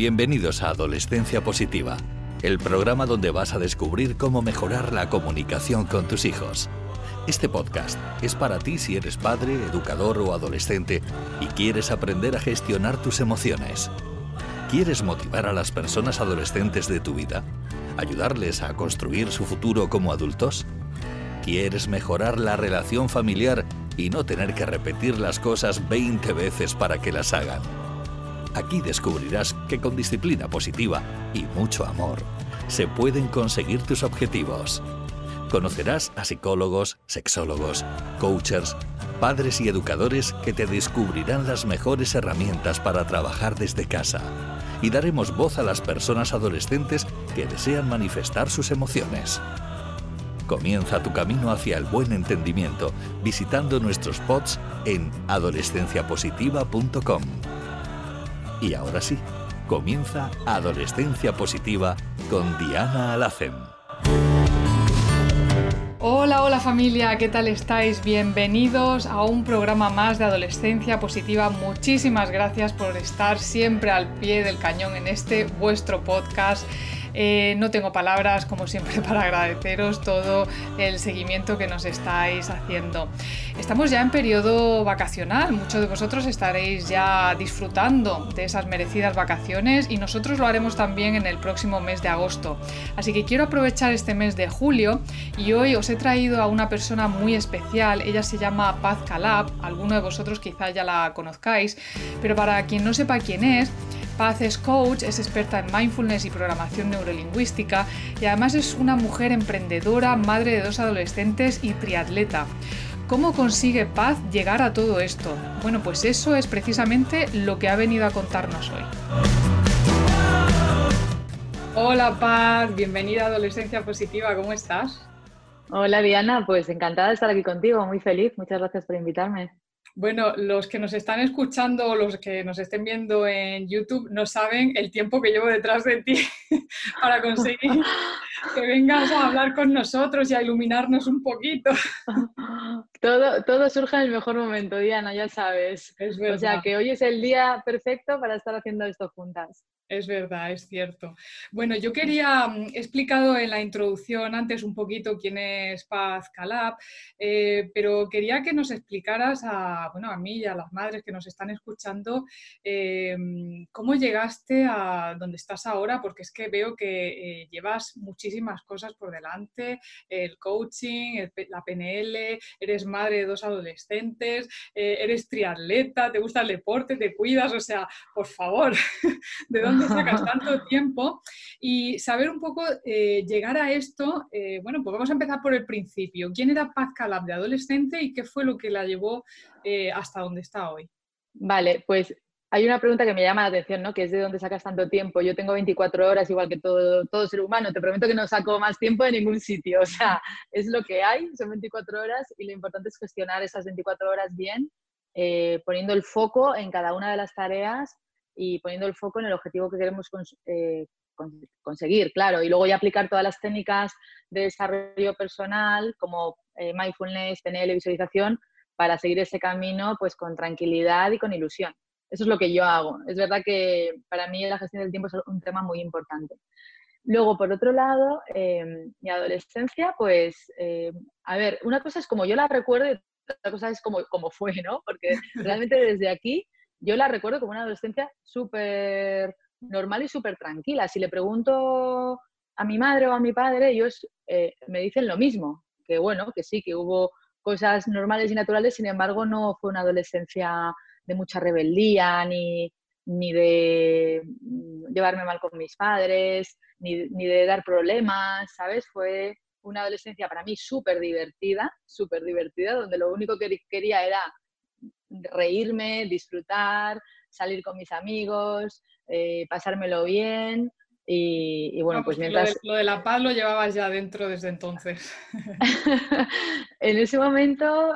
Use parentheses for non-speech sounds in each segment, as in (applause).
Bienvenidos a Adolescencia Positiva, el programa donde vas a descubrir cómo mejorar la comunicación con tus hijos. Este podcast es para ti si eres padre, educador o adolescente y quieres aprender a gestionar tus emociones. ¿Quieres motivar a las personas adolescentes de tu vida? ¿Ayudarles a construir su futuro como adultos? ¿Quieres mejorar la relación familiar y no tener que repetir las cosas 20 veces para que las hagan? Aquí descubrirás que con disciplina positiva y mucho amor se pueden conseguir tus objetivos. Conocerás a psicólogos, sexólogos, coaches, padres y educadores que te descubrirán las mejores herramientas para trabajar desde casa. Y daremos voz a las personas adolescentes que desean manifestar sus emociones. Comienza tu camino hacia el buen entendimiento visitando nuestros pods en adolescenciapositiva.com. Y ahora sí, comienza Adolescencia Positiva con Diana Alacem. Hola, hola familia, ¿qué tal estáis? Bienvenidos a un programa más de Adolescencia Positiva. Muchísimas gracias por estar siempre al pie del cañón en este vuestro podcast eh, no tengo palabras, como siempre, (laughs) para agradeceros todo el seguimiento que nos estáis haciendo. Estamos ya en periodo vacacional, muchos de vosotros estaréis ya disfrutando de esas merecidas vacaciones y nosotros lo haremos también en el próximo mes de agosto. Así que quiero aprovechar este mes de julio y hoy os he traído a una persona muy especial. Ella se llama Paz Calab, alguno de vosotros quizá ya la conozcáis, pero para quien no sepa quién es, Paz es coach, es experta en mindfulness y programación neurolingüística y además es una mujer emprendedora, madre de dos adolescentes y triatleta. ¿Cómo consigue Paz llegar a todo esto? Bueno, pues eso es precisamente lo que ha venido a contarnos hoy. Hola Paz, bienvenida a Adolescencia Positiva, ¿cómo estás? Hola Diana, pues encantada de estar aquí contigo, muy feliz, muchas gracias por invitarme. Bueno, los que nos están escuchando o los que nos estén viendo en YouTube no saben el tiempo que llevo detrás de ti (laughs) para conseguir (laughs) que vengas a hablar con nosotros y a iluminarnos un poquito. (laughs) Todo, todo surge en el mejor momento, Diana, ya sabes. O sea que hoy es el día perfecto para estar haciendo esto juntas. Es verdad, es cierto. Bueno, yo quería, mm, he explicado en la introducción antes un poquito quién es Paz Calab, eh, pero quería que nos explicaras a, bueno, a mí y a las madres que nos están escuchando eh, cómo llegaste a donde estás ahora, porque es que veo que eh, llevas muchísimas cosas por delante, el coaching, la PNL, eres madre de dos adolescentes, eres triatleta, te gusta el deporte, te cuidas, o sea, por favor, (laughs) ¿de dónde sacas tanto (laughs) tiempo y saber un poco, eh, llegar a esto, eh, bueno, pues vamos a empezar por el principio. ¿Quién era Paz Calab de adolescente y qué fue lo que la llevó eh, hasta donde está hoy? Vale, pues hay una pregunta que me llama la atención, ¿no? Que es de dónde sacas tanto tiempo. Yo tengo 24 horas, igual que todo, todo ser humano. Te prometo que no saco más tiempo de ningún sitio. O sea, es lo que hay, son 24 horas y lo importante es gestionar esas 24 horas bien, poniendo el foco en cada una de las tareas y poniendo el foco en el objetivo que queremos eh, conseguir, claro, y luego ya aplicar todas las técnicas de desarrollo personal como eh, mindfulness, PNL, visualización, para seguir ese camino pues con tranquilidad y con ilusión. Eso es lo que yo hago. Es verdad que para mí la gestión del tiempo es un tema muy importante. Luego, por otro lado, em, mi adolescencia, pues, em, a ver, una cosa es como yo la recuerdo y otra cosa es como, como fue, ¿no? Porque (laughs) realmente desde aquí yo la recuerdo como una adolescencia súper normal y súper tranquila. Si le pregunto a mi madre o a mi padre, ellos eh, me dicen lo mismo, que bueno, que sí, que hubo cosas normales y naturales, sin embargo no fue una adolescencia de mucha rebeldía, ni, ni de mm, llevarme mal con mis padres, ni, ni de dar problemas, ¿sabes? Fue una adolescencia para mí súper divertida, súper divertida, donde lo único que quería era reírme, disfrutar, salir con mis amigos, eh, pasármelo bien. Y, bueno, pues mientras... Lo de, la paz lo llevabas ya dentro desde entonces. (laughs) en ese momento,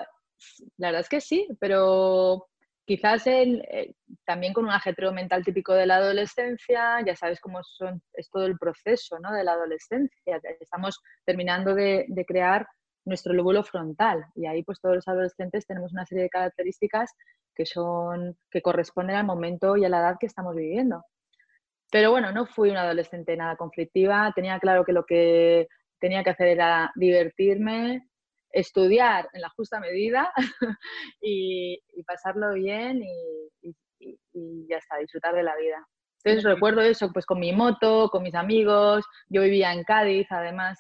la verdad es que sí, pero quizás eh, también con un ajetreo mental típico de la adolescencia, ya sabes cómo son, es todo el proceso ¿no? de la adolescencia. Estamos terminando de, de crear nuestro lóbulo frontal. Y ahí pues todos los adolescentes tenemos una serie de características que son, que corresponden al momento y a la edad que estamos viviendo. Pero bueno, no fui una adolescente nada conflictiva, tenía claro que lo que tenía que hacer era divertirme, estudiar en la justa medida (laughs) y, pasarlo bien y, ya está, disfrutar de la vida. Entonces recuerdo eso pues con mi moto, con mis amigos, yo vivía en Cádiz además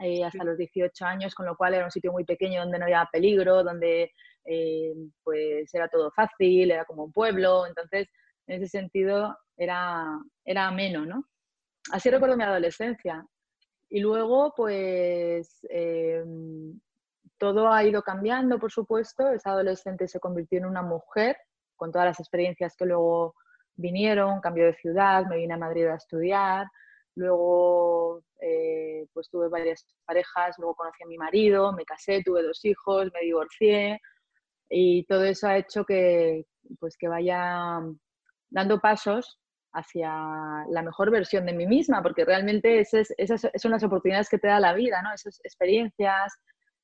eh, hasta los 18 años, con lo cual era un sitio muy pequeño donde no había peligro, donde eh, pues era todo fácil, era como un pueblo, entonces en ese sentido era, era ameno, ¿no? Así recuerdo mi adolescencia. Y luego, pues, em, todo ha ido cambiando, por supuesto. Esa adolescente se convirtió en una mujer, con todas las experiencias que luego vinieron, cambio de ciudad, me vine a Madrid a estudiar, luego eh, pues tuve varias parejas, luego conocí a mi marido, me casé, tuve dos hijos, me divorcié y todo eso ha hecho que, pues, que vaya dando pasos hacia la mejor versión de mí misma, porque realmente esas, son las oportunidades que te da la vida, ¿no? esas experiencias,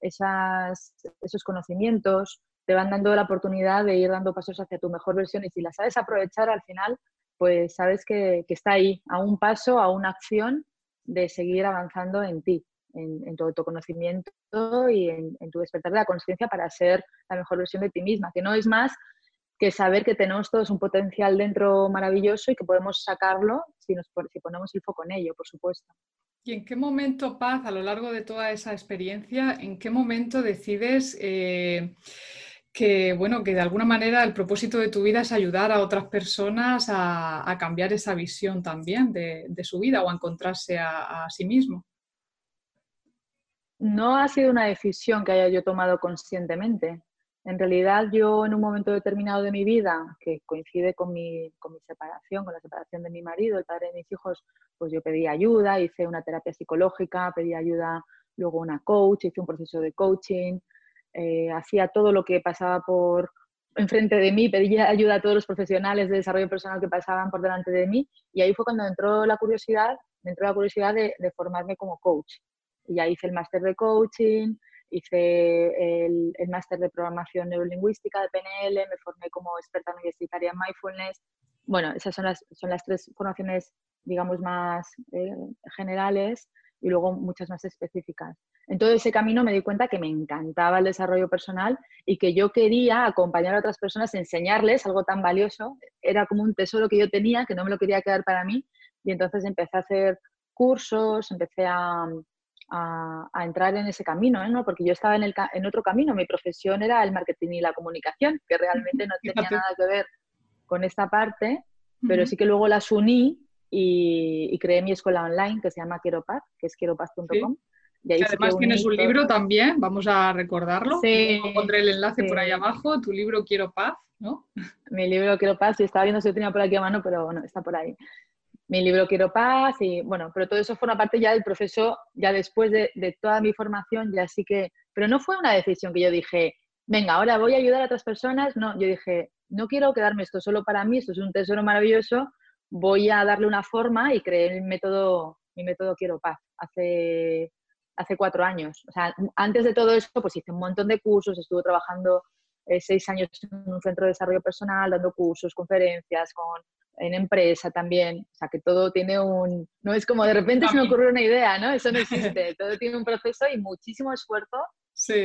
esas, esos conocimientos, te van dando la oportunidad de ir dando pasos hacia tu mejor versión y si la sabes aprovechar al final, pues sabes que, está ahí, a un paso, a una acción de seguir avanzando en ti, en, tu autoconocimiento y en, en, tu despertar de la conciencia para ser la mejor versión de ti misma, que no es más que saber que tenemos todos un potencial dentro maravilloso y que podemos sacarlo si, nos, si ponemos el foco en ello, por supuesto. ¿Y en qué momento, Paz, a lo largo de toda esa experiencia, en qué momento decides eh, que, bueno, que de alguna manera el propósito de tu vida es ayudar a otras personas a, cambiar esa visión también de, su vida o a encontrarse a sí mismo? No ha sido una decisión que haya yo tomado conscientemente. En realidad yo en un momento determinado de mi vida, que coincide con mi, con mi separación, con la separación de mi marido, el padre de mis hijos, pues yo pedí ayuda, hice una terapia psicológica, pedí ayuda luego una coach, hice un proceso de coaching, eh, hacía todo lo que pasaba por enfrente de mí, pedía ayuda a todos los profesionales de desarrollo personal que pasaban por delante de mí y ahí fue cuando entró la curiosidad, me entró la curiosidad de, de formarme como coach. Y ya hice el máster de coaching, hice el, máster de programación neurolingüística de PNL, me formé como experta universitaria en mindfulness. Bueno, esas son las, son las tres formaciones, digamos, más eh, generales y luego muchas más específicas. En todo ese camino me di cuenta que me encantaba el desarrollo personal y que yo quería acompañar a otras personas, enseñarles algo tan valioso. Era como un tesoro que yo tenía, que no me lo quería quedar para mí. Y entonces empecé a hacer cursos, empecé a, a, entrar en ese camino, ¿eh? ¿no? porque yo estaba en, el, en otro camino, mi profesión era el marketing y la comunicación, que realmente no (laughs) tenía nada que ver con esta parte, pero sí que luego las uní y, creé mi escuela online que se llama Quiero Paz, que es quieropaz.com. Y además tienes un libro también, vamos a recordarlo. Sí, pondré el enlace por ahí abajo, tu libro Quiero Paz, ¿no? Mi libro Quiero Paz, y estaba viendo si lo tenía por aquí a mano, pero bueno, está por ahí mi libro Quiero Paz y bueno, pero todo eso forma parte ya del proceso, ya después de, toda mi formación, ya sí que, pero no fue una decisión que yo dije, venga, ahora voy a ayudar a otras personas, no, yo dije, no quiero quedarme esto solo para mí, esto es un tesoro maravilloso, voy a darle una forma y creé el método, mi método Quiero Paz hace, hace cuatro años. O sea, antes de todo esto, pues hice un montón de cursos, estuve trabajando eh, seis años en un centro de desarrollo personal, dando cursos, conferencias con en empresa también, o sea que todo tiene un, no es como de repente se me ocurrió una idea, ¿no? Eso no existe, (laughs) todo tiene un proceso y muchísimo esfuerzo,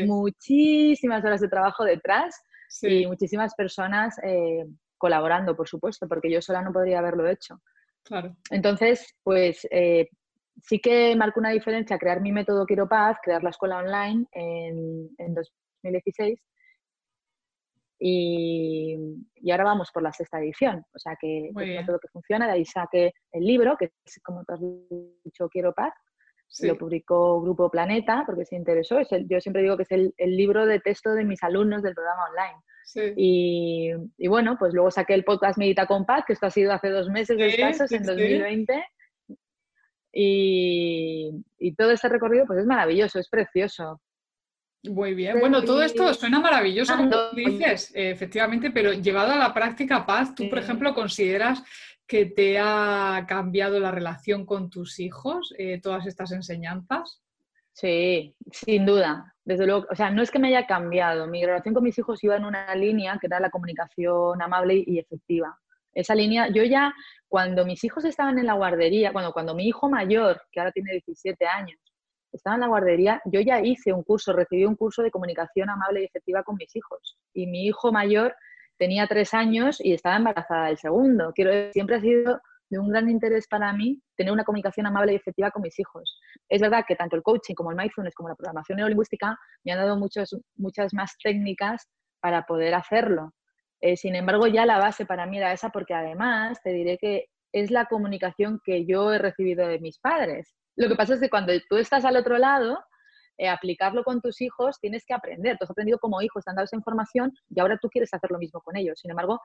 muchísimas horas de trabajo detrás y muchísimas personas eh, colaborando, por supuesto, porque yo sola no podría haberlo hecho. Claro. Entonces, pues eh, sí que marcó una diferencia crear mi método Quiero Paz, crear la escuela online en, en 2016 y, ahora vamos por la sexta edición, o sea que es todo que funciona, de ahí saqué el libro, que es como te has dicho, Quiero Paz, lo publicó Grupo Planeta porque se interesó, es yo siempre digo que es el, libro de texto de mis alumnos del programa online. Y, y, bueno, pues luego saqué el podcast Medita con Paz, que esto ha sido hace dos meses escasos, en 2020. Y, y, todo ese recorrido pues es maravilloso, es precioso, muy bien. Bueno, todo esto suena maravilloso, como tú dices, efectivamente, pero llevado a la práctica, Paz, ¿tú, por ejemplo, consideras que te ha cambiado la relación con tus hijos, eh, todas estas enseñanzas? Sí, sin duda. Desde luego, o sea, no es que me haya cambiado. Mi relación con mis hijos iba en una línea que era la comunicación amable y efectiva. Esa línea, yo ya, cuando mis hijos estaban en la guardería, cuando, cuando mi hijo mayor, que ahora tiene 17 años, estaba en la guardería, yo ya hice un curso, recibí un curso de comunicación amable y efectiva con mis hijos. Y mi hijo mayor tenía tres años y estaba embarazada del segundo. Quiero siempre ha sido de un gran interés para mí tener una comunicación amable y efectiva con mis hijos. Es verdad que tanto el coaching como el mindfulness como la programación neurolingüística me han dado muchas muchas más técnicas para poder hacerlo. Eh, sin embargo, ya la base para mí era esa porque además te diré que es la comunicación que yo he recibido de mis padres. Lo que pasa es que cuando tú estás al otro lado, eh, aplicarlo con tus hijos, tienes que aprender. Tú has aprendido como hijo, te han dado esa información y ahora tú quieres hacer lo mismo con ellos. Sin embargo,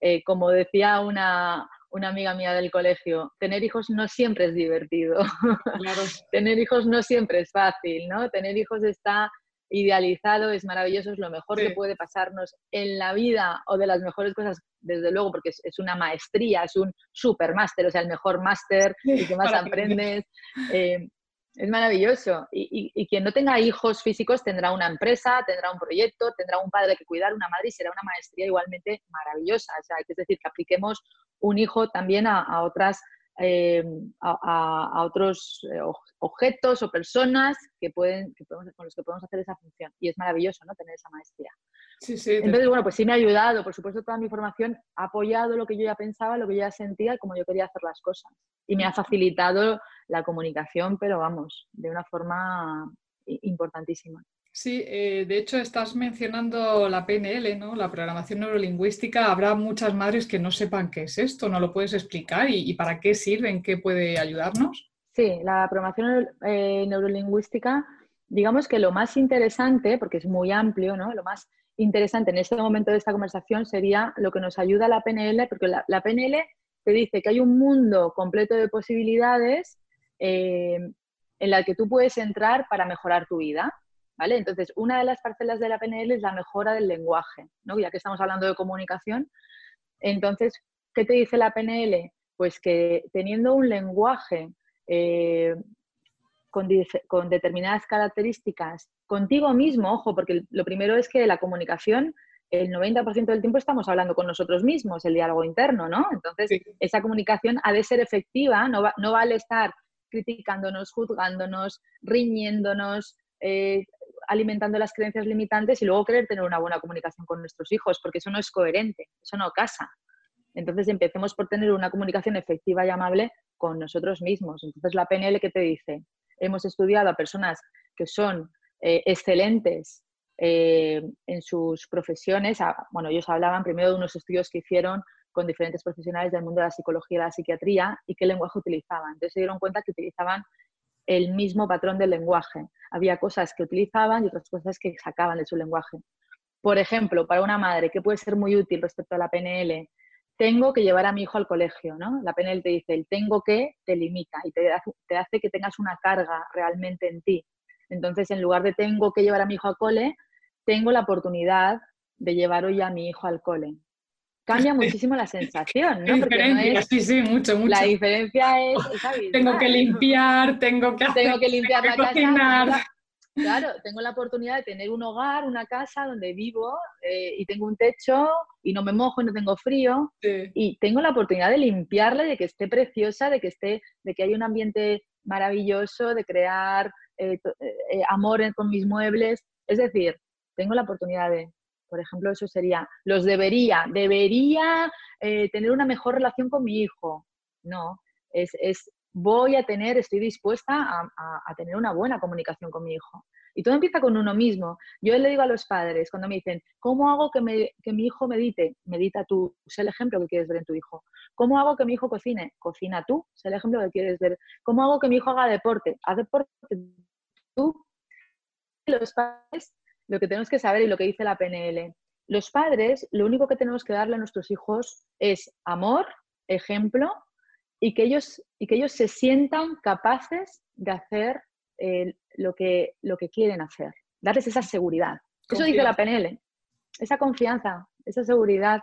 eh, como decía una, una, amiga mía del colegio, tener hijos no siempre es divertido. (laughs) tener hijos no siempre es fácil, ¿no? Tener hijos está idealizado, es maravilloso, es lo mejor que puede pasarnos en la vida o de las mejores cosas, desde luego, porque es, una maestría, es un super máster, o sea, el mejor máster, el que más aprendes. Eh, es maravilloso. Y, quien no tenga hijos físicos tendrá una empresa, tendrá un proyecto, tendrá un padre que cuidar, una madre y será una maestría igualmente maravillosa. O sea, es decir, que apliquemos un hijo también a otras eh, a, otros eh, objetos o personas que pueden, con los que podemos hacer esa función. Y es maravilloso, ¿no? Tener esa maestría. Sí, sí, Entonces, bueno, pues sí me ha ayudado. Por supuesto, toda mi formación ha apoyado lo que yo ya pensaba, lo que yo ya sentía y cómo yo quería hacer las cosas. Y me ha facilitado la comunicación, pero vamos, de una forma importantísima. Sí, eh, de hecho estás mencionando la PNL, ¿no? La programación neurolingüística. Habrá muchas madres que no sepan qué es esto, ¿no lo puedes explicar? ¿Y, para qué sirve? ¿En qué puede ayudarnos? Sí, la programación eh, neurolingüística, digamos que lo más interesante, porque es muy amplio, ¿no? Lo más interesante en este momento de esta conversación sería lo que nos ayuda la PNL, porque la, PNL te dice que hay un mundo completo de posibilidades eh, en la que tú puedes entrar para mejorar tu vida. ¿Vale? Entonces, una de las parcelas de la PNL es la mejora del lenguaje, ¿no? Ya que estamos hablando de comunicación. Entonces, ¿qué te dice la PNL? Pues que teniendo un lenguaje eh, con, con, determinadas características contigo mismo, ojo, porque lo primero es que la comunicación, el 90% del tiempo estamos hablando con nosotros mismos, el diálogo interno, ¿no? Entonces, esa comunicación ha de ser efectiva, no, no vale estar criticándonos, juzgándonos, riñéndonos, eh, alimentando las creencias limitantes y luego querer tener una buena comunicación con nuestros hijos, porque eso no es coherente, eso no casa. Entonces empecemos por tener una comunicación efectiva y amable con nosotros mismos. Entonces la PNL que te dice, hemos estudiado a personas que son eh, excelentes eh, en sus profesiones. bueno, ellos hablaban primero de unos estudios que hicieron con diferentes profesionales del mundo de la psicología y la psiquiatría y qué lenguaje utilizaban. Entonces se dieron cuenta que utilizaban el mismo patrón del lenguaje. Había cosas que utilizaban y otras cosas que sacaban de su lenguaje. Por ejemplo, para una madre, que puede ser muy útil respecto a la PNL, tengo que llevar a mi hijo al colegio, ¿no? La PNL te dice, el tengo que te limita y te, te hace que tengas una carga realmente en ti. Entonces, en lugar de tengo que llevar a mi hijo al cole, tengo la oportunidad de llevar hoy a mi hijo al cole cambia (laughs) muchísimo la sensación, ¿no? sí, sí, mucho, mucho. La diferencia es, tengo que limpiar, tengo que tengo que limpiar la casa. Claro, tengo la oportunidad de tener un hogar, una casa donde vivo eh, y tengo un techo y no me mojo y no tengo frío y tengo la oportunidad de limpiarla, de que esté preciosa, de que esté, de que haya un ambiente maravilloso, de crear eh, eh, amor con mis muebles. Es decir, tengo la oportunidad de por ejemplo, eso sería, los debería, debería eh, tener una mejor relación con mi hijo. No, es, voy a tener, estoy dispuesta a, tener una buena comunicación con mi hijo. Y todo empieza con uno mismo. Yo le digo a los padres, cuando me dicen, ¿cómo hago que, mi hijo medite? Medita tú, sé el ejemplo que quieres ver en tu hijo. ¿Cómo hago que mi hijo cocine? Cocina tú, sé el ejemplo que quieres ver. ¿Cómo hago que mi hijo haga deporte? Haz deporte tú. Los padres lo que tenemos que saber y lo que dice la PNL. Los padres, lo único que tenemos que darle a nuestros hijos es amor, ejemplo, y que ellos, y que ellos se sientan capaces de hacer eh, lo, que, lo que quieren hacer. Darles esa seguridad. Eso dice la PNL. Esa confianza, esa seguridad.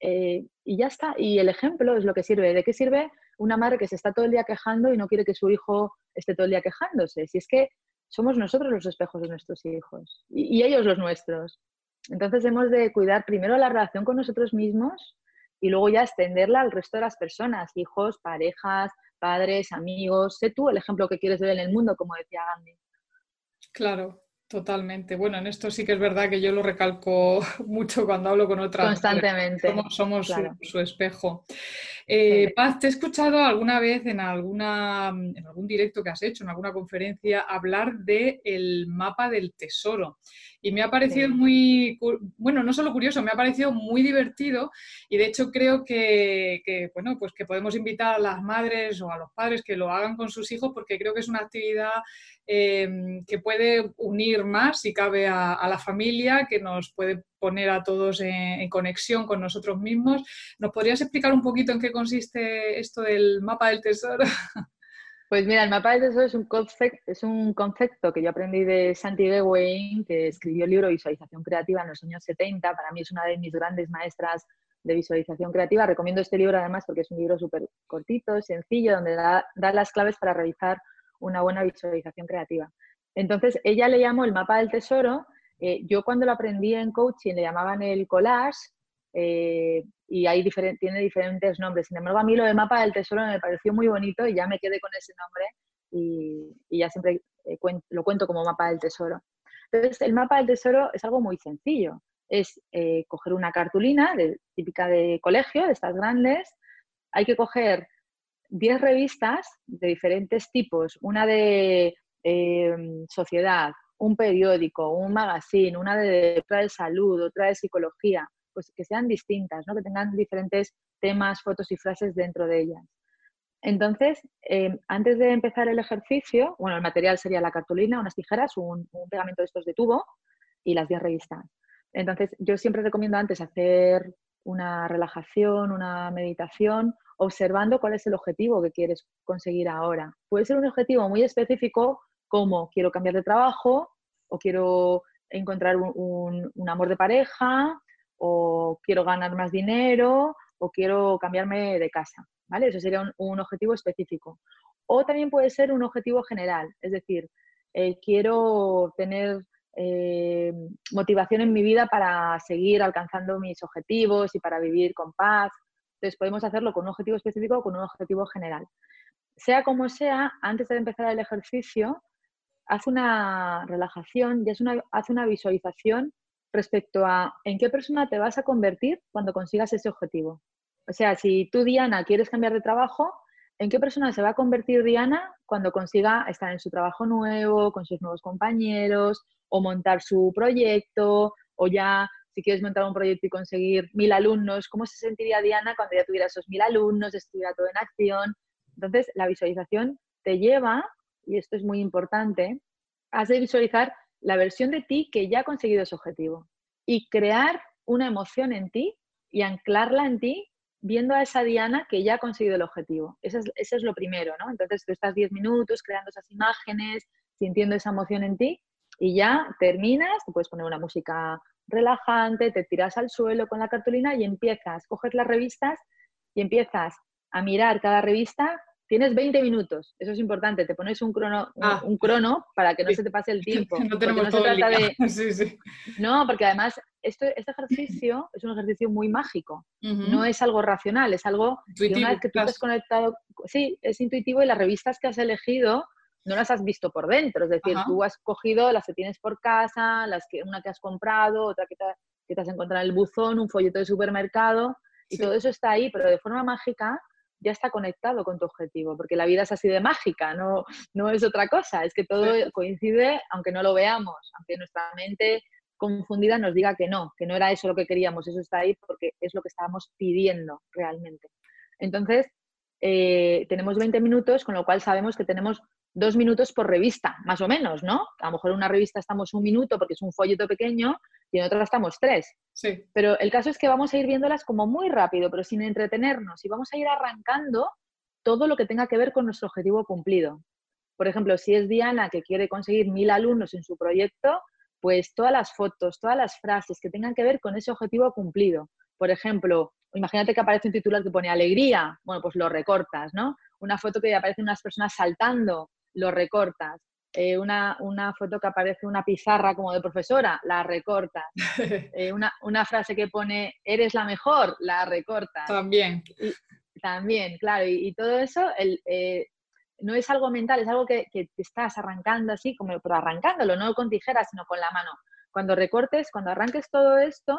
Eh, y ya está. Y el ejemplo es lo que sirve. ¿De qué sirve una madre que se está todo el día quejando y no quiere que su hijo esté todo el día quejándose? Si es que somos nosotros los espejos de nuestros hijos y, ellos los nuestros. Entonces hemos de cuidar primero la relación con nosotros mismos, y luego ya extenderla al resto de las personas, hijos, parejas, padres, amigos. Sé tú el ejemplo que quieres ver en el mundo, como decía Gandhi. Claro, Totalmente. Bueno, en esto sí que es verdad que yo lo recalco (laughs) mucho cuando hablo con otras. Constantemente. Somos, su, espejo. Eh, Paz, te he escuchado alguna vez en, alguna, en algún directo que has hecho, en alguna conferencia, hablar del el mapa del tesoro. Y me ha parecido muy, bueno, no solo curioso, me ha parecido muy divertido y de hecho creo que, bueno, pues que podemos invitar a las madres o a los padres que lo hagan con sus hijos porque creo que es una actividad em, que puede unir más, si cabe, a, la familia, que nos puede poner a todos en, conexión con nosotros mismos. ¿Nos podrías explicar un poquito en qué consiste esto del mapa del tesoro? (laughs) Pues mira, el mapa del tesoro es un, concepto, que yo aprendí de Santi Wayne, que escribió el libro Visualización Creativa en los años 70. Para mí es una de mis grandes maestras de visualización creativa. Recomiendo este libro además porque es un libro súper cortito, sencillo, donde da, las claves para realizar una buena visualización creativa. Entonces, ella le llamó el mapa del tesoro. Eh, yo cuando lo aprendí en coaching le llamaban el collage, eh, y tiene diferentes nombres. Sin embargo, a mí lo de mapa del tesoro me pareció muy bonito y ya me quedé con ese nombre y, ya siempre eh, lo cuento como mapa del tesoro. Entonces, el mapa del tesoro es algo muy sencillo. Es coger una cartulina típica de colegio, de estas grandes. Hay que coger 10 revistas de diferentes tipos, una de sociedad, un periódico, un magazine, una de, otra de salud, otra de psicología, pues que sean distintas, ¿no? que tengan diferentes temas, fotos y frases dentro de ellas. Entonces, em, antes de empezar el ejercicio, bueno, el material sería la cartulina, unas tijeras, un, pegamento de estos de tubo y las 10 revistas. Entonces, yo siempre recomiendo antes hacer una relajación, una meditación, observando cuál es el objetivo que quieres conseguir ahora. Puede ser un objetivo muy específico como quiero cambiar de trabajo o quiero encontrar un amor de pareja o quiero ganar más dinero o quiero cambiarme de casa, ¿vale? Eso sería un, objetivo específico. O también puede ser un objetivo general, es decir, eh, quiero tener eh, motivación en mi vida para seguir alcanzando mis objetivos y para vivir con paz. Entonces podemos hacerlo con un objetivo específico o con un objetivo general. Sea como sea, antes de empezar el ejercicio, haz una relajación y haz una, una visualización respecto a en qué persona te vas a convertir cuando consigas ese objetivo. O sea, si tú, Diana, quieres cambiar de trabajo, ¿en qué persona se va a convertir Diana cuando consiga estar en su trabajo nuevo, con sus nuevos compañeros, o montar su proyecto, o ya, si quieres montar un proyecto y conseguir mil alumnos, ¿cómo se sentiría Diana cuando ya tuviera esos mil alumnos, estuviera todo en acción? Entonces, la visualización te lleva, y esto es muy importante, has de visualizar la versión de ti que ya ha conseguido ese objetivo y crear una emoción en ti y anclarla en ti viendo a esa Diana que ya ha conseguido el objetivo. Eso es, lo primero, ¿no? Entonces tú estás 10 minutos creando esas imágenes, sintiendo esa emoción en ti y ya terminas, te puedes poner una música relajante, te tiras al suelo con la cartulina y empiezas, coges las revistas y empiezas a mirar cada revista tienes 20 minutos, eso es importante, te pones un crono, ah. un, crono para que no se te pase el (laughs) tiempo. No tenemos todo de... (laughs) sí, sí. No, porque además este ejercicio es un ejercicio muy mágico, no es algo racional, es algo intuitivo, que tú has conectado, sí, es intuitivo y las revistas que has elegido no las has visto por dentro, es decir, tú has cogido las que tienes por casa, las que, una que has comprado, otra que te, que te has encontrado en el buzón, un folleto de supermercado, y todo eso está ahí, pero de forma mágica ya está conectado con tu objetivo, porque la vida es así de mágica, no, no es otra cosa, es que todo coincide aunque no lo veamos, aunque nuestra mente confundida nos diga que no, que no era eso lo que queríamos, eso está ahí porque es lo que estábamos pidiendo realmente. Entonces, eh, tenemos 20 minutos, con lo cual sabemos que tenemos dos minutos por revista, más o menos, ¿no? A lo mejor en una revista estamos un minuto porque es un folleto pequeño y en otra estamos tres. Sí. Pero el caso es que vamos a ir viéndolas como muy rápido, pero sin entretenernos y vamos a ir arrancando todo lo que tenga que ver con nuestro objetivo cumplido. Por ejemplo, si es Diana que quiere conseguir mil alumnos en su proyecto, pues todas las fotos, todas las frases que tengan que ver con ese objetivo cumplido. Por ejemplo, imagínate que aparece un titular que pone alegría, bueno, pues lo recortas, ¿no? Una foto que aparecen unas personas saltando, lo recortas. eh, una, foto que aparece una pizarra como de profesora, la recortas. (laughs) Eh, una, frase que pone, eres la mejor, la recortas. También. también, claro. Y, todo eso el, eh, no es algo mental, es algo que, que, te estás arrancando así, como, pero arrancándolo, no con tijeras, sino con la mano. Cuando recortes, cuando arranques todo esto,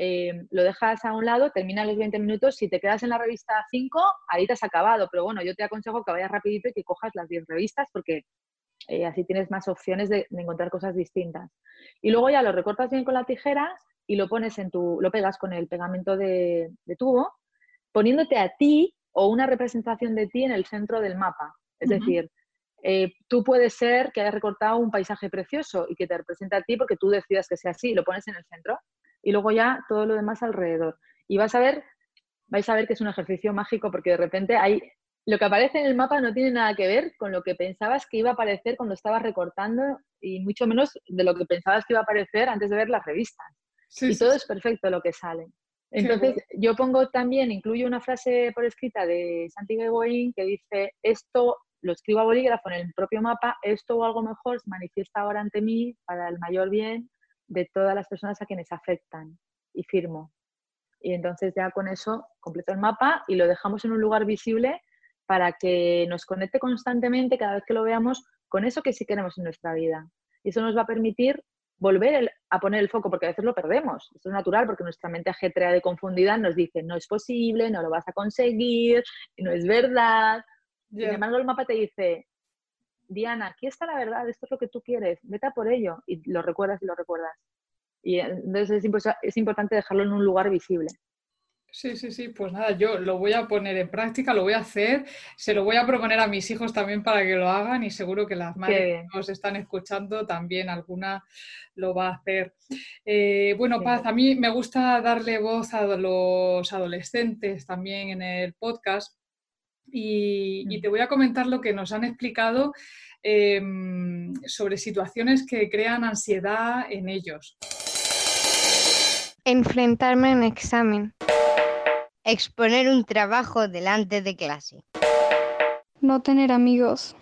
eh, lo dejas a un lado, termina los 20 minutos, si te quedas en la revista 5, ahí te has acabado, pero bueno, yo te aconsejo que vayas rapidito y que cojas las 10 revistas porque eh, así tienes más opciones de, encontrar cosas distintas. Y luego ya lo recortas bien con la tijera y lo pones en tu, lo pegas con el pegamento de, tubo, poniéndote a ti o una representación de ti en el centro del mapa. Es decir, eh, tú puedes ser que hayas recortado un paisaje precioso y que te represente a ti porque tú decidas que sea así, lo pones en el centro y luego ya todo lo demás alrededor. Y vas a ver, vais a ver que es un ejercicio mágico porque de repente hay, lo que aparece en el mapa no tiene nada que ver con lo que pensabas que iba a aparecer cuando estabas recortando y mucho menos de lo que pensabas que iba a aparecer antes de ver las revistas. y todo es perfecto lo que sale. Entonces, yo pongo también, incluyo una frase por escrita de Santi Begoin que dice, esto lo escribo a bolígrafo en el propio mapa, esto o algo mejor se manifiesta ahora ante mí para el mayor bien de todas las personas a quienes afectan y firmo. Y entonces ya con eso completo el mapa y lo dejamos en un lugar visible para que nos conecte constantemente cada vez que lo veamos con eso que sí queremos en nuestra vida. Y eso nos va a permitir volver a poner el foco, porque a veces lo perdemos. Esto es natural porque nuestra mente ajetreada de confundida nos dice, no es posible, no lo vas a conseguir, no es verdad. Sin embargo, el mapa te dice, Diana, aquí está la verdad, esto es lo que tú quieres, vete por ello y lo recuerdas y lo recuerdas. Y entonces es, importante dejarlo en un lugar visible. Sí, sí, sí, pues nada, yo lo voy a poner en práctica, lo voy a hacer, se lo voy a proponer a mis hijos también para que lo hagan y seguro que las madres que nos están escuchando también alguna lo va a hacer. Eh, bueno, Paz, a mí me gusta darle voz a los adolescentes también en el podcast y, te voy a comentar lo que nos han explicado em, sobre situaciones que crean ansiedad en ellos. Enfrentarme en examen. Exponer un trabajo delante de clase. No tener amigos.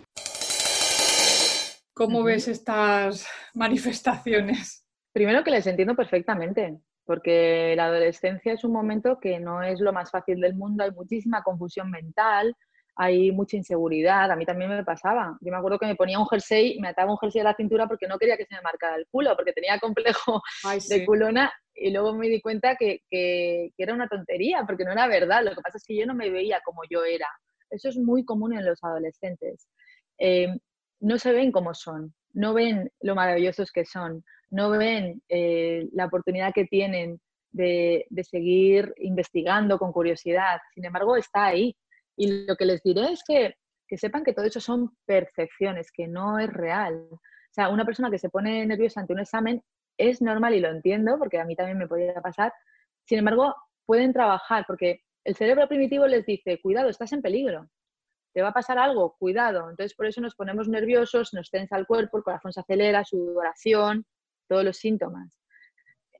¿Cómo ves estas manifestaciones? Primero que les entiendo perfectamente porque la adolescencia es un momento que no es lo más fácil del mundo, hay muchísima confusión mental, hay mucha inseguridad, a mí también me pasaba. Yo me acuerdo que me ponía un jersey, me ataba un jersey a la cintura porque no quería que se me marcara el culo, porque tenía complejo (laughs) de culona y luego me di cuenta que, era una tontería, porque no era verdad, lo que pasa es que yo no me veía como yo era. Eso es muy común en los adolescentes. Eh, no se ven como son, no ven lo maravillosos que son, no ven eh, la oportunidad que tienen de, seguir investigando con curiosidad. Sin embargo, está ahí. Y lo que les diré es que, sepan que todo eso son percepciones, que no es real. O sea, una persona que se pone nerviosa ante un examen es normal y lo entiendo, porque a mí también me podría pasar. Sin embargo, pueden trabajar, porque el cerebro primitivo les dice, cuidado, estás en peligro, te va a pasar algo, cuidado. Entonces, por eso nos ponemos nerviosos, nos tensa el cuerpo, el corazón se acelera, sudoración, todos los síntomas.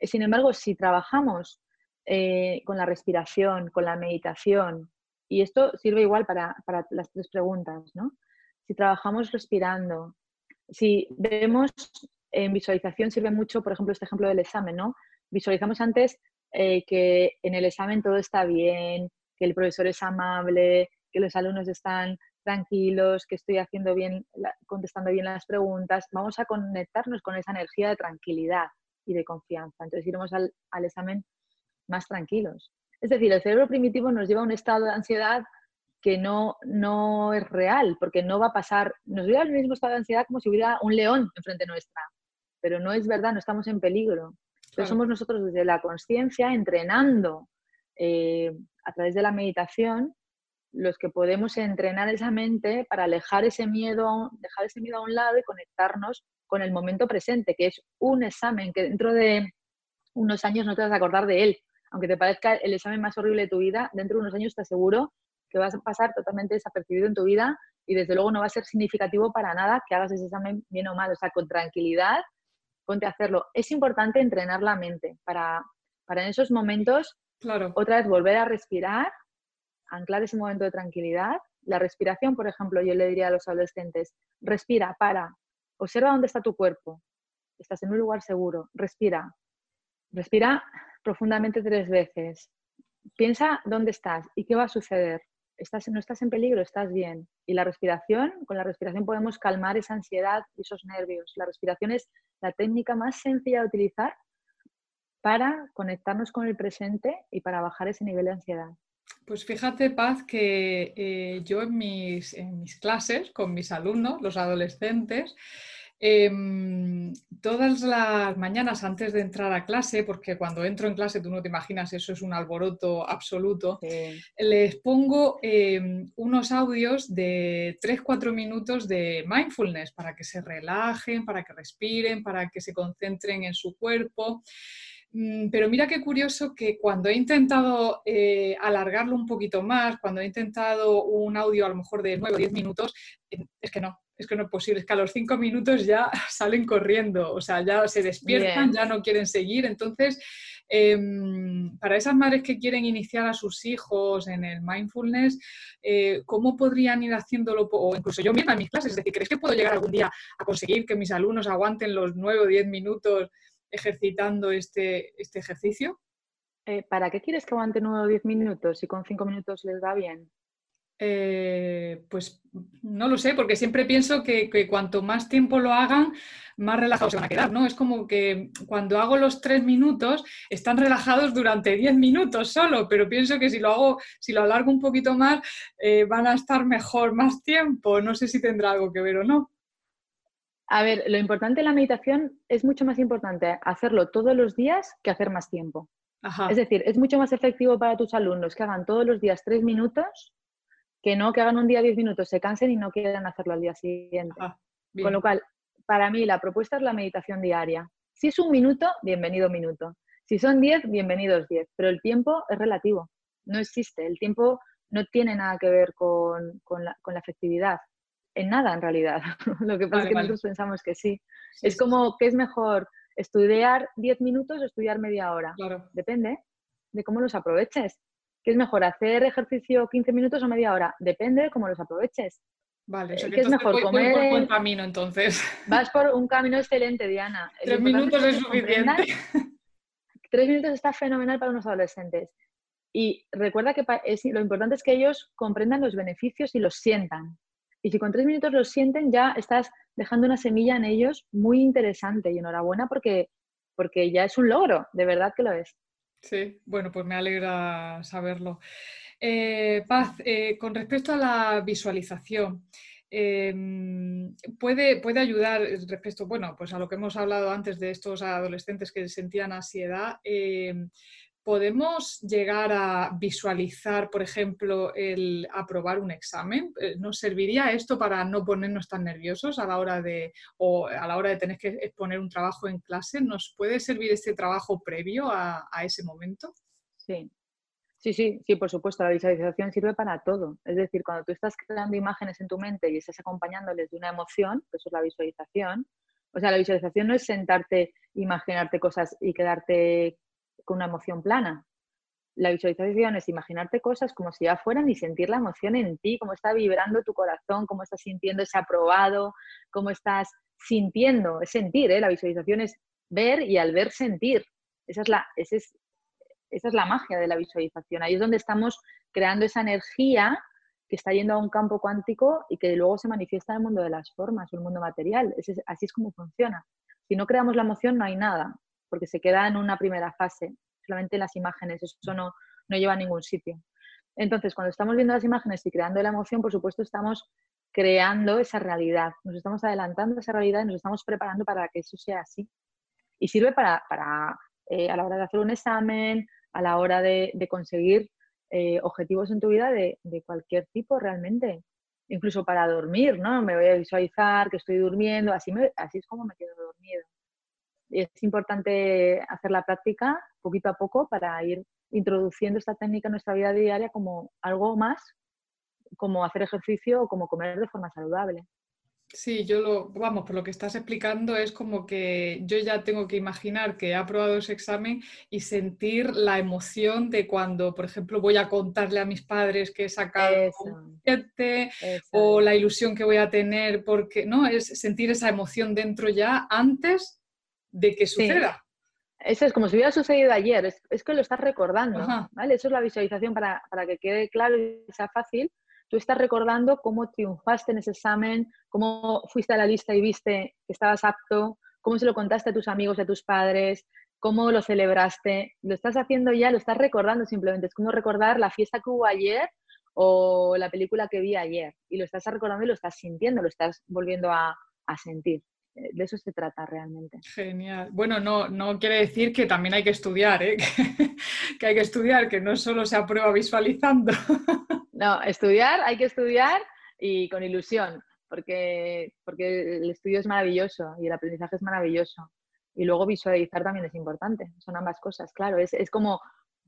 Sin embargo, si trabajamos eh, con la respiración, con la meditación, y esto sirve igual para, las tres preguntas, ¿no? Si trabajamos respirando, si vemos en visualización sirve mucho, por ejemplo, este ejemplo del examen, ¿no? Visualizamos antes eh, que en el examen todo está bien, que el profesor es amable, que los alumnos están tranquilos, que estoy haciendo bien, contestando bien las preguntas. Vamos a conectarnos con esa energía de tranquilidad y de confianza. Entonces iremos al, examen más tranquilos. Es decir, el cerebro primitivo nos lleva a un estado de ansiedad que no, no es real, porque no va a pasar, nos lleva al mismo estado de ansiedad como si hubiera un león enfrente nuestra, pero no es verdad, no estamos en peligro. Entonces somos nosotros desde la conciencia entrenando eh, a través de la meditación los que podemos entrenar esa mente para alejar ese miedo, dejar ese miedo a un lado y conectarnos con el momento presente, que es un examen que dentro de unos años no te vas a acordar de él. Aunque te parezca el examen más horrible de tu vida, dentro de unos años te aseguro que vas a pasar totalmente desapercibido en tu vida y desde luego no va a ser significativo para nada que hagas ese examen bien o mal. O sea, con tranquilidad, ponte a hacerlo. Es importante entrenar la mente para, para en esos momentos claro. otra vez volver a respirar anclar ese momento de tranquilidad. La respiración, por ejemplo, yo le diría a los adolescentes, respira, para, Observa dónde está tu cuerpo. Estás en un lugar seguro. Respira. Respira profundamente tres veces. Piensa dónde estás y qué va a suceder. No estás en peligro, estás bien. Y la respiración, con la respiración podemos calmar esa ansiedad y esos nervios. La respiración es la técnica más sencilla de utilizar para conectarnos con el presente y para bajar ese nivel de ansiedad. Pues fíjate, Paz, que eh, yo en mis, en mis clases con mis alumnos, los adolescentes, Em, todas las mañanas antes de entrar a clase, porque cuando entro en clase tú no te imaginas, eso es un alboroto absoluto, les pongo em, unos audios de 3-4 minutos de mindfulness para que se relajen, para que respiren, para que se concentren en su cuerpo. Mm, pero mira qué curioso que cuando he intentado eh, alargarlo un poquito más, cuando he intentado un audio a lo mejor de 9 o 10 minutos, es que no, es que no es posible, es que a los cinco minutos ya (laughs) salen corriendo, o sea, ya se despiertan, ya no quieren seguir. Entonces, em, para esas madres que quieren iniciar a sus hijos en el mindfulness, eh, ¿cómo podrían ir haciéndolo? O incluso yo misma en mis clases, es decir, ¿crees que puedo llegar algún día a conseguir que mis alumnos aguanten los nueve o diez minutos ejercitando este, este ejercicio? Eh, ¿Para qué quieres que aguanten nueve o diez minutos si con cinco minutos les va bien? Eh, pues no lo sé, porque siempre pienso que, cuanto más tiempo lo hagan, más relajados se van a quedar, ¿no? Es como que cuando hago los tres minutos, están relajados durante diez minutos solo, pero pienso que si lo hago, si lo alargo un poquito más, eh, van a estar mejor más tiempo. No sé si tendrá algo que ver o no. A ver, lo importante en la meditación es mucho más importante hacerlo todos los días que hacer más tiempo. Es decir, es mucho más efectivo para tus alumnos que hagan todos los días tres minutos que no que hagan un día 10 minutos, se cansen y no quieran hacerlo al día siguiente. Con lo cual, para mí la propuesta es la meditación diaria. Si es un minuto, bienvenido minuto. Si son 10, bienvenidos 10. Pero el tiempo es relativo, no existe. El tiempo no tiene nada que ver con, la, efectividad. En nada, en realidad. (laughs) Lo que pasa es que nosotros pensamos que sí. es como, que es mejor? ¿Estudiar 10 minutos o estudiar media hora? Depende de cómo los aproveches. ¿Qué es mejor, hacer ejercicio 15 minutos o media hora? Depende de cómo los aproveches. Vale, o ¿qué es mejor comer? por buen camino entonces. (laughs) Vas por un camino excelente, Diana. Tres minutos es, suficiente. (laughs) Tres minutos está fenomenal para unos adolescentes. Y recuerda que lo importante es que ellos comprendan los beneficios y los sientan. Y si con tres minutos los sienten, ya estás dejando una semilla en ellos muy interesante. Y enhorabuena porque, porque ya es un logro, de verdad que lo es. Sí, bueno, pues me alegra saberlo. Eh, Paz, eh, con respecto a la visualización, em, puede, puede ayudar respecto, bueno, pues a lo que hemos hablado antes de estos adolescentes que sentían ansiedad. Em, ¿Podemos llegar a visualizar, por ejemplo, el aprobar un examen? Eh, ¿Nos serviría esto para no ponernos tan nerviosos a la hora de, o a la hora de tener que exponer un trabajo en clase? ¿Nos puede servir este trabajo previo a, ese momento? Sí. Sí, sí, sí, por supuesto, la visualización sirve para todo. Es decir, cuando tú estás creando imágenes en tu mente y estás acompañándoles de una emoción, eso es la visualización. O sea, la visualización no es sentarte, imaginarte cosas y quedarte con una emoción plana. La visualización es imaginarte cosas como si ya fueran y sentir la emoción en ti, cómo está vibrando tu corazón, cómo estás sintiendo ese aprobado, cómo estás sintiendo, es sentir, ¿eh? la visualización es ver y al ver sentir. Esa es, la, magia de la visualización. Ahí es donde estamos creando esa energía que está yendo a un campo cuántico y que luego se manifiesta en el mundo de las formas, el mundo material. así es como funciona. Si no creamos la emoción, no hay nada porque se queda en una primera fase, solamente las imágenes, eso no, no lleva a ningún sitio. Entonces, cuando estamos viendo las imágenes y creando la emoción, por supuesto, estamos creando esa realidad, nos estamos adelantando a esa realidad y nos estamos preparando para que eso sea así. Y sirve para, para eh, a la hora de hacer un examen, a la hora de, conseguir eh, objetivos en tu vida de, de, cualquier tipo realmente. Incluso para dormir, ¿no? Me voy a visualizar que estoy durmiendo, así, así es como me quedo dormido es importante hacer la práctica poquito a poco para ir introduciendo esta técnica en nuestra vida diaria como algo más, como hacer ejercicio o como comer de forma saludable. Sí, yo lo, vamos, por lo que estás explicando es como que yo ya tengo que imaginar que he aprobado ese examen y sentir la emoción de cuando, por ejemplo, voy a contarle a mis padres que he sacado un o la ilusión que voy a tener, porque, ¿no? Es sentir esa emoción dentro ya antes de que suceda. Eso es como si hubiera sucedido ayer, es, que lo estás recordando, ¿vale? Eso es la visualización para, para que quede claro y sea fácil tú estás recordando cómo triunfaste en ese examen, cómo fuiste a la lista y viste que estabas apto, cómo se lo contaste a tus amigos, a tus padres, cómo lo celebraste. Lo estás haciendo ya, lo estás recordando simplemente. Es como recordar la fiesta que hubo ayer o la película que vi ayer. Y lo estás recordando y lo estás sintiendo, lo estás volviendo a, sentir eh, de eso se trata realmente. Genial. Bueno, no, no quiere decir que también hay que estudiar, ¿eh? (laughs) que, hay que estudiar, que no solo se aprueba visualizando. (laughs) No, estudiar, hay que estudiar y con ilusión, porque, porque el estudio es maravilloso y el aprendizaje es maravilloso. Y luego visualizar también es importante, son ambas cosas, claro. Es, es como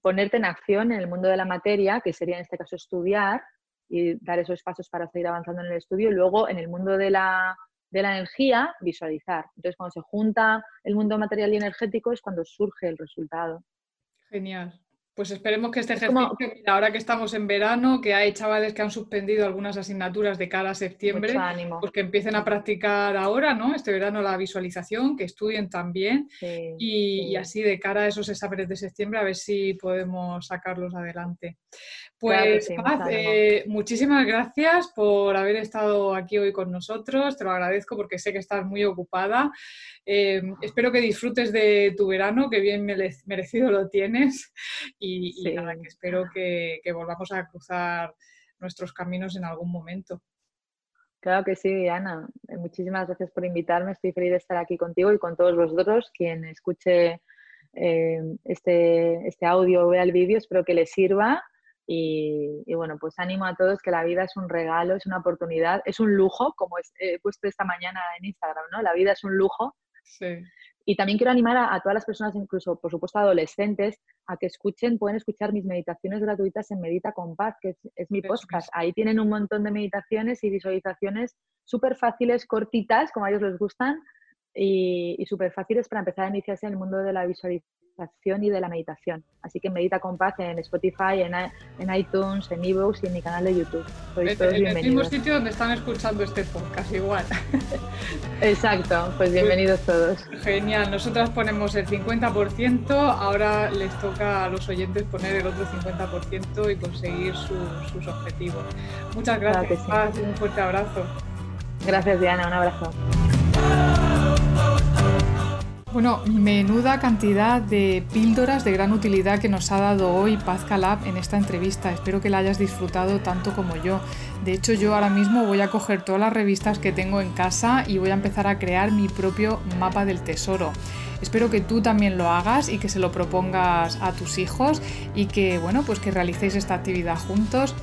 ponerte en acción en el mundo de la materia, que sería en este caso estudiar y dar esos pasos para seguir avanzando en el estudio, y luego en el mundo de la, de la energía, visualizar. Entonces, cuando se junta el mundo material y energético es cuando surge el resultado. Genial. Pues esperemos que este ejercicio, ahora que estamos en verano, que hay chavales que han suspendido algunas asignaturas de cara a septiembre, pues que empiecen a practicar ahora, ¿no? Este verano la visualización, que estudien también y, así de cara a esos exámenes de septiembre a ver si podemos sacarlos adelante. Pues Paz, eh, muchísimas gracias por haber estado aquí hoy con nosotros, te lo agradezco porque sé que estás muy ocupada. Eh, espero que disfrutes de tu verano, que bien merecido lo tienes y, nada, que espero que, volvamos a cruzar nuestros caminos en algún momento. Claro que sí, Ana. Eh, muchísimas gracias por invitarme. Estoy feliz de estar aquí contigo y con todos vosotros. Quien escuche eh, este, este audio o vea el vídeo, espero que les sirva. Y, bueno, pues animo a todos que la vida es un regalo, es una oportunidad, es un lujo, como he puesto esta mañana en Instagram, ¿no? La vida es un lujo. Sí. Y también quiero animar a, todas las personas, incluso por supuesto adolescentes, a que escuchen, pueden escuchar mis meditaciones gratuitas en Medita con Paz, que es, mi podcast. Ahí tienen un montón de meditaciones y visualizaciones súper fáciles, cortitas, como a ellos les gustan, y, y súper fáciles para empezar a iniciarse en el mundo de la visualización y de la meditación. Así que medita con paz en Spotify, en, en iTunes, en ebooks y en mi canal de YouTube. Sois en, el mismo sitio donde están escuchando este podcast, igual. (laughs) Exacto, pues bienvenidos todos. Genial, nosotras ponemos el 50%, ahora les toca a los oyentes poner el otro 50% y conseguir sus objetivos. Muchas gracias, paz, un fuerte abrazo. Gracias Diana, un abrazo. Bueno, menuda cantidad de píldoras de gran utilidad que nos ha dado hoy Paz Calab en esta entrevista. Espero que la hayas disfrutado tanto como yo. De hecho, yo ahora mismo voy a coger todas las revistas que tengo en casa y voy a empezar a crear mi propio mapa del tesoro. Espero que tú también lo hagas y que se lo propongas a tus hijos y que, bueno, pues que realicéis esta actividad juntos.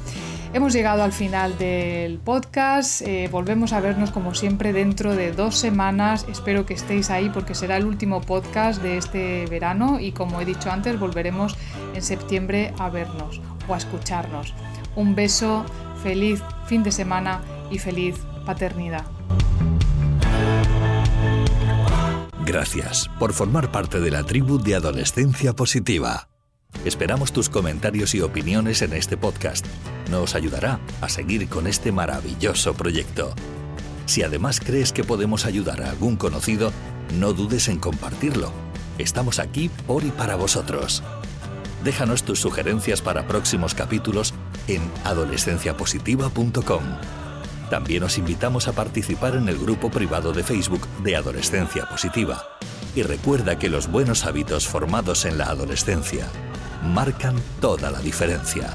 Hemos llegado al final del podcast. Eh, volvemos a vernos como siempre dentro de dos semanas. Espero que estéis ahí porque será el último podcast de este verano y como he dicho antes volveremos en septiembre a vernos o a escucharnos. Un beso, feliz fin de semana y feliz paternidad. Gracias por formar parte de la tribu de Adolescencia Positiva. Esperamos tus comentarios y opiniones en este podcast. Nos ayudará a seguir con este maravilloso proyecto. Si además crees que podemos ayudar a algún conocido, no dudes en compartirlo. Estamos aquí por y para vosotros. Déjanos tus sugerencias para próximos capítulos en adolescenciapositiva.com. También os invitamos a participar en el grupo privado de Facebook de Adolescencia Positiva. Y recuerda que los buenos hábitos formados en la adolescencia marcan toda la diferencia.